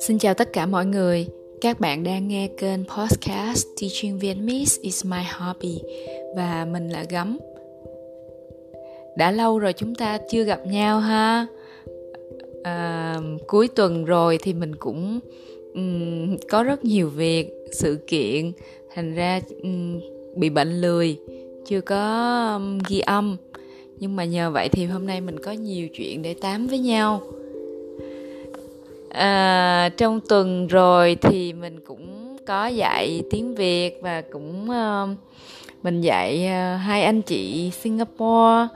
Xin chào tất cả mọi người. Các bạn đang nghe kênh podcast Teaching Vietnamese is my hobby và mình là Gấm. Đã lâu rồi chúng ta chưa gặp nhau ha. À, cuối tuần rồi thì mình cũng um, có rất nhiều việc, sự kiện, thành ra um, bị bệnh lười, chưa có um, ghi âm. Nhưng mà nhờ vậy thì hôm nay mình có nhiều chuyện để tám với nhau. À, trong tuần rồi thì mình cũng có dạy tiếng việt và cũng uh, mình dạy uh, hai anh chị singapore.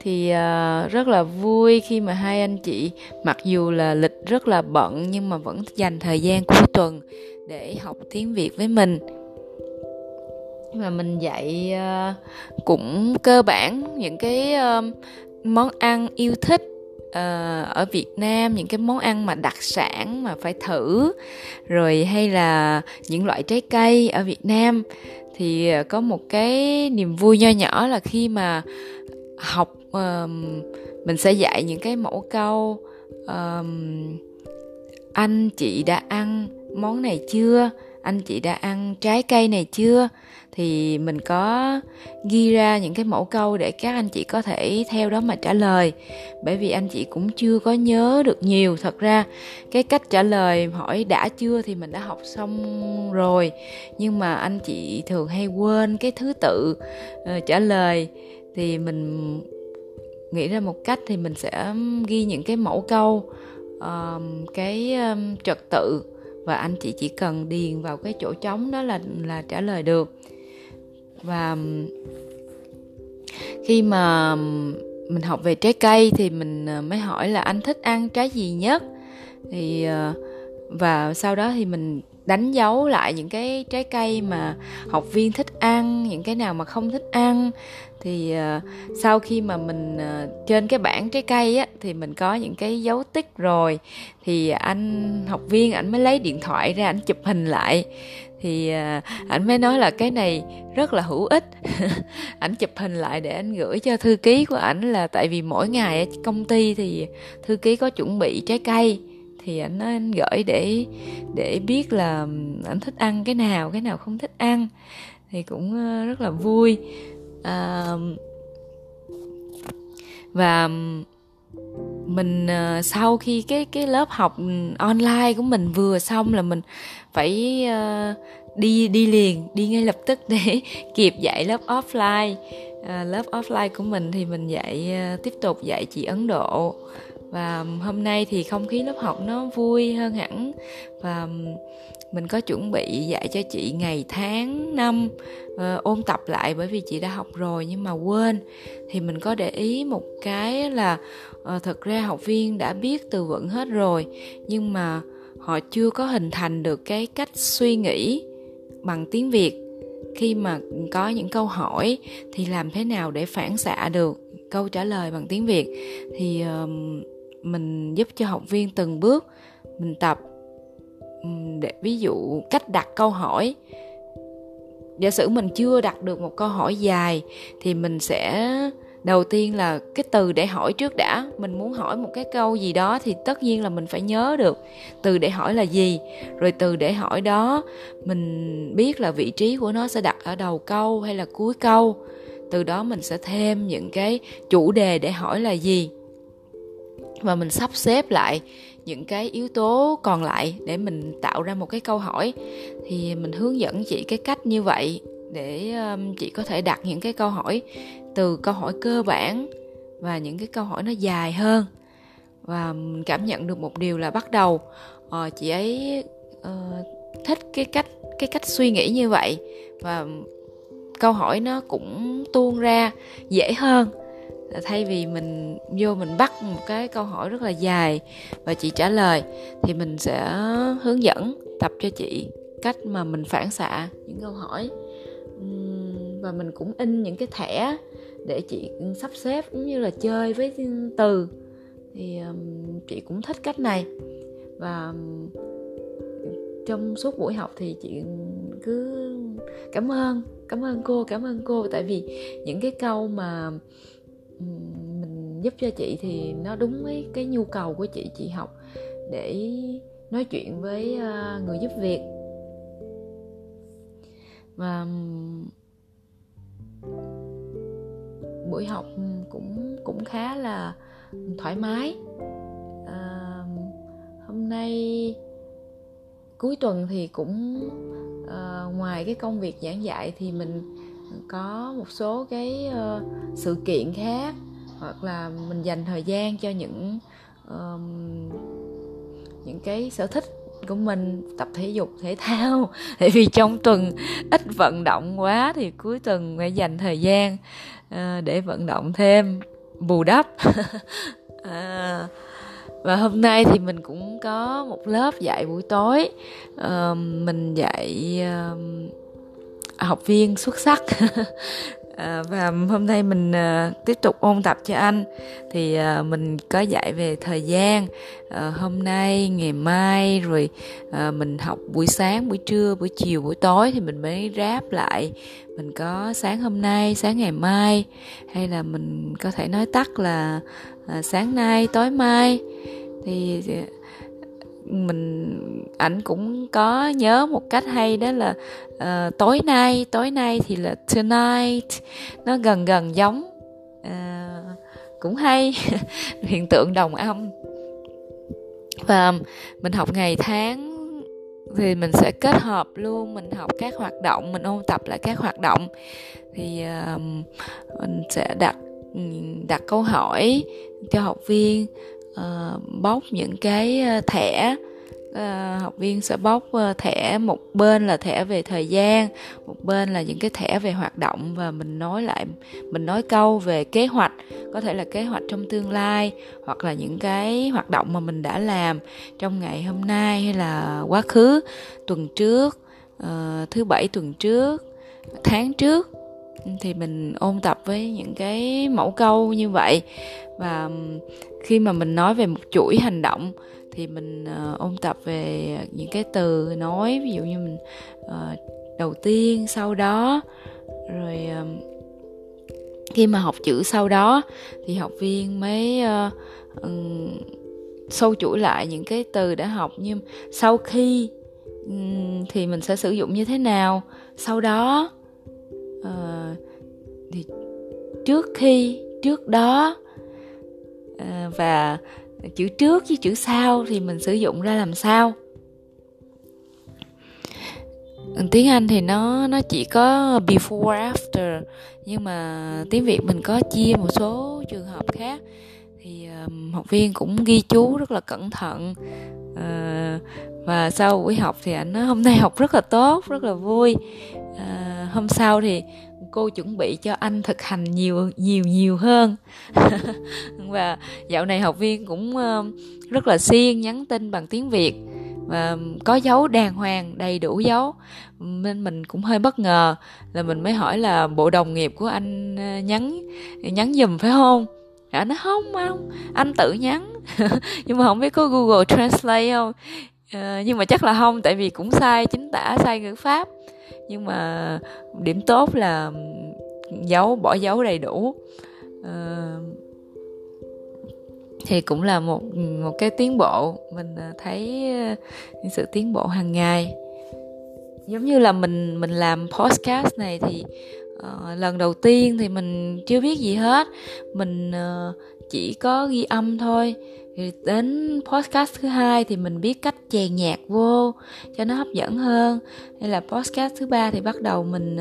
Thì uh, rất là vui khi mà hai anh chị mặc dù là lịch rất là bận nhưng mà vẫn dành thời gian cuối tuần để học tiếng việt với mình và mình dạy uh, cũng cơ bản những cái ờ, món ăn yêu thích uh, ở Việt Nam những cái món ăn mà đặc sản mà phải thử rồi hay là những loại trái cây ở Việt Nam. Thì có một cái niềm vui nho nhỏ là khi mà học uh, mình sẽ dạy những cái mẫu câu uh, anh chị đã ăn món này chưa? Anh chị đã ăn trái cây này chưa? Thì mình có ghi ra những cái mẫu câu để các anh chị có thể theo đó mà trả lời. Bởi vì anh chị cũng chưa có nhớ được nhiều. Thật ra cái cách trả lời hỏi đã chưa thì mình đã học xong rồi. Nhưng mà anh chị thường hay quên cái thứ tự uh, trả lời. Thì mình nghĩ ra một cách thì mình sẽ ghi những cái mẫu câu um, cái um, trật tự. Và anh chị chỉ cần điền vào cái chỗ trống đó là là trả lời được và khi mà mình học về trái cây thì mình ờ, mới hỏi là anh thích ăn trái gì nhất? Thì ờ, và sau đó thì mình đánh dấu lại những cái trái cây mà học viên thích ăn những cái nào mà không thích ăn. Thì uh, sau khi mà mình uh, trên cái bảng trái cây á thì mình có những cái dấu tích rồi. Thì anh học viên ảnh mới lấy điện thoại ra ảnh chụp hình lại. Thì uh, ảnh mới nói là cái này rất là hữu ích. Ảnh chụp hình lại để anh gửi cho thư ký của ảnh là tại vì mỗi ngày ở công ty thì thư ký có chuẩn bị trái cây thì anh nói anh gửi để để biết là anh thích ăn cái nào cái nào không thích ăn. Thì cũng ờ, rất là vui. À, và mình ờ, sau khi cái cái lớp học online của mình vừa xong là mình phải uh, đi đi liền đi ngay lập tức để kịp dạy lớp offline. Uh, lớp offline của mình thì mình dạy uh, tiếp tục dạy chị Ấn Độ và um, hôm nay thì không khí lớp học nó vui hơn hẳn. Và um, mình có chuẩn bị dạy cho chị ngày tháng năm uh, ôn tập lại bởi vì chị đã học rồi nhưng mà quên. Thì mình có để ý một cái là uh, thật ra học viên đã biết từ vựng hết rồi nhưng mà họ chưa có hình thành được cái cách suy nghĩ bằng tiếng việt. Khi mà có những câu hỏi thì làm thế nào để phản xạ được câu trả lời bằng tiếng việt? Thì uh, mình giúp cho học viên từng bước, mình tập để ví dụ cách đặt câu hỏi. Giả sử mình chưa đặt được một câu hỏi dài thì mình sẽ, đầu tiên là cái từ để hỏi trước đã. Mình muốn hỏi một cái câu gì đó thì tất nhiên là mình phải nhớ được từ để hỏi là gì. Rồi từ để hỏi đó, mình biết là vị trí của nó sẽ đặt ở đầu câu hay là cuối câu. Từ đó mình sẽ thêm những cái chủ đề để hỏi là gì và mình sắp xếp lại những cái yếu tố còn lại để mình tạo ra một cái câu hỏi. Thì mình hướng dẫn chị cái cách như vậy để um, chị có thể đặt những cái câu hỏi từ câu hỏi cơ bản và những cái câu hỏi nó dài hơn. Và mình cảm nhận được một điều là bắt đầu uh, chị ấy uh, thích cái cách cái cách suy nghĩ như vậy và câu hỏi nó cũng tuôn ra dễ hơn thay vì mình vô mình bắt một cái câu hỏi rất là dài và chị trả lời, thì mình sẽ hướng dẫn tập cho chị cách mà mình phản xạ những câu hỏi. Và mình cũng in những cái thẻ để chị sắp xếp cũng như là chơi với từ. Thì chị cũng thích cách này. Và trong suốt buổi học thì chị cứ cảm ơn cảm ơn cô, cảm ơn cô. Tại vì những cái câu mà giúp cho chị thì nó đúng với cái nhu cầu của chị chị học để nói chuyện với ờ, người giúp việc. Và buổi học cũng cũng khá là thoải mái. À, hôm nay cuối tuần thì cũng à, ngoài cái công việc giảng dạy thì mình có một số cái uh, sự kiện khác hoặc là mình dành thời gian cho những uh, những cái sở thích của mình tập thể dục thể thao. Tại vì trong tuần ít vận động quá thì cuối tuần phải dành thời gian uh, để vận động thêm bù đắp. À, và hôm nay thì mình cũng có một lớp dạy buổi tối. Uh, mình dạy uh, học viên xuất sắc. À, và hôm nay mình à, tiếp tục ôn tập cho anh. Thì à, mình có dạy về thời gian. À, hôm nay ngày mai rồi à, mình học buổi sáng buổi trưa buổi chiều buổi tối thì mình mới ráp lại. Mình có sáng hôm nay sáng ngày mai. Hay là mình có thể nói tắt là à, sáng nay tối mai. Thì à, mình ảnh cũng có nhớ một cách hay đó là uh, tối nay tối nay thì là tonight. Nó gần gần giống uh, cũng hay. Hiện tượng đồng âm. Và mình học ngày tháng thì mình sẽ kết hợp luôn mình học các hoạt động mình ôn tập lại các hoạt động. Thì uh, mình sẽ đặt ừ, đặt câu hỏi cho học viên uh, bóc những cái thẻ uh, học viên sẽ bóc uh, ờ, thẻ một bên là thẻ về thời gian một bên là những cái thẻ về hoạt động và mình nói lại mình nói câu về kế hoạch có thể là kế hoạch trong tương lai hoặc là những cái hoạt động mà mình đã làm trong ngày hôm nay hay là quá khứ tuần trước uh, thứ bảy tuần trước tháng trước. Thì mình ôn tập với những cái mẫu câu như vậy và khi mà mình nói về một chuỗi hành động thì mình uh, ôn tập về những cái từ nói ví dụ như mình uh, đầu tiên sau đó rồi uh, khi mà học chữ sau đó thì học viên mới uh, um, sâu chuỗi lại những cái từ đã học. Như sau khi um, thì mình sẽ sử dụng như thế nào? Sau đó uh, thì trước khi trước đó uh, và chữ trước với chữ sau thì mình sử dụng ra làm sao? Tiếng Anh thì nó nó chỉ có before after nhưng mà tiếng Việt mình có chia một số trường hợp khác. Thì um, học viên cũng ghi chú rất là cẩn thận uh, và sau buổi học thì anh nói hôm nay học rất là tốt rất là vui. Uh, hôm sau thì cô chuẩn bị cho anh thực hành nhiều nhiều nhiều hơn. Và dạo này học viên cũng ờ, rất là siêng, nhắn tin bằng tiếng việt. Và có dấu đàng hoàng, đầy đủ dấu. Nên mình cũng hơi bất ngờ là mình mới hỏi là bộ đồng nghiệp của anh ờ, nhắn nhắn giùm phải không? À, anh nói không không. Anh tự nhắn. Nhưng mà không biết có google translate không? À, nhưng mà chắc là không tại vì cũng sai chính tả sai ngữ pháp. Nhưng mà điểm tốt là dấu bỏ dấu đầy đủ. À, thì cũng là một một cái tiến bộ. Mình ờ, thấy những sự tiến bộ hàng ngày. Giống như là mình mình làm podcast này thì uh, lần đầu tiên thì mình chưa biết gì hết. Mình uh, chỉ có ghi âm thôi thì đến podcast thứ hai thì mình biết cách chèn nhạc vô cho nó hấp dẫn hơn. Hay là podcast thứ ba thì bắt đầu mình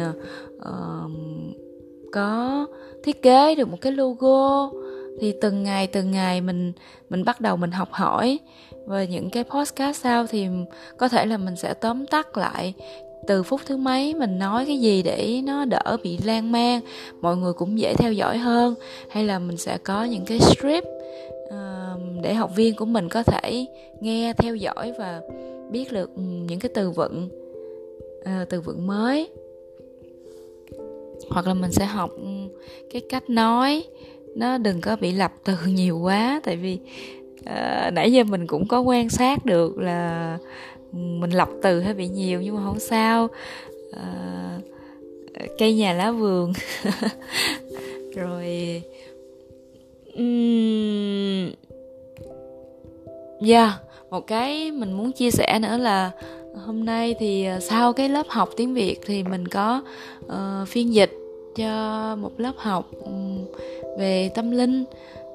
uh, có thiết kế được một cái logo. Thì từng ngày từng ngày mình mình bắt đầu mình học hỏi. Và những cái podcast sau thì có thể là mình sẽ tóm tắt lại từ phút thứ mấy mình nói cái gì để nó đỡ bị lan man mọi người cũng dễ theo dõi hơn. Hay là mình sẽ có những cái script uh, để học viên của mình có thể nghe theo dõi và biết được những cái từ vựng ờ, từ vựng mới. Hoặc là mình sẽ học cái cách nói. Nó đừng có bị lặp từ nhiều quá tại vì uh, nãy giờ mình cũng có quan sát được là mình lọc từ hơi bị nhiều nhưng mà không sao. Uh, cây nhà lá vườn. Rồi um, yeah một cái mình muốn chia sẻ nữa là ờ, hôm nay thì ờ, sau cái lớp học tiếng việt thì mình có uh, phiên dịch cho một lớp học về tâm linh.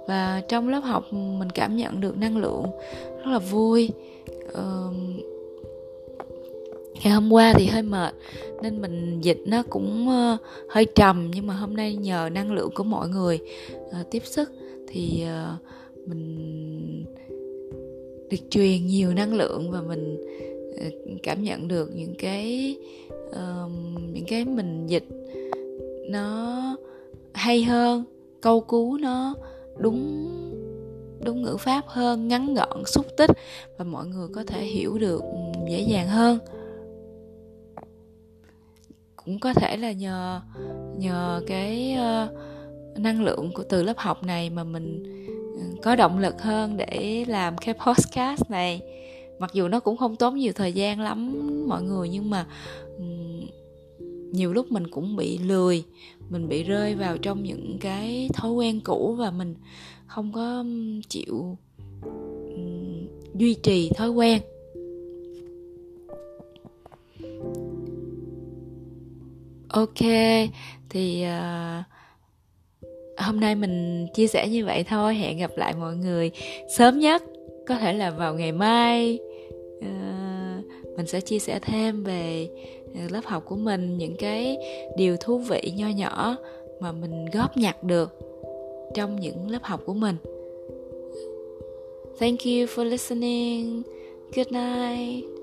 Và trong lớp học mình cảm nhận được năng lượng rất là vui. Uh, ngày hôm qua thì hơi mệt nên mình dịch nó cũng uh, hơi trầm nhưng mà hôm nay nhờ năng lượng của mọi người uh, tiếp sức thì uh, mình được truyền nhiều năng lượng và mình ờ, cảm nhận được những cái uh, những cái mình dịch nó hay hơn câu cú nó đúng đúng ngữ pháp hơn ngắn gọn xúc tích và mọi người có thể hiểu được dễ dàng hơn. Cũng có thể là nhờ nhờ cái uh, năng lượng của từ lớp học này mà mình có động lực hơn để làm cái podcast này. Mặc dù nó cũng không tốn nhiều thời gian lắm mọi người nhưng mà nhiều lúc mình cũng bị lười mình bị rơi vào trong những cái thói quen cũ và mình không có chịu duy trì thói quen. Ok thì uh, hôm nay mình chia sẻ như vậy thôi. Hẹn gặp lại mọi người sớm nhất, có thể là vào ngày mai. Ờ, mình sẽ chia sẻ thêm về ờ, lớp học của mình, những cái điều thú vị nho nhỏ mà mình góp nhặt được trong những lớp học của mình. Thank you for listening. Good night.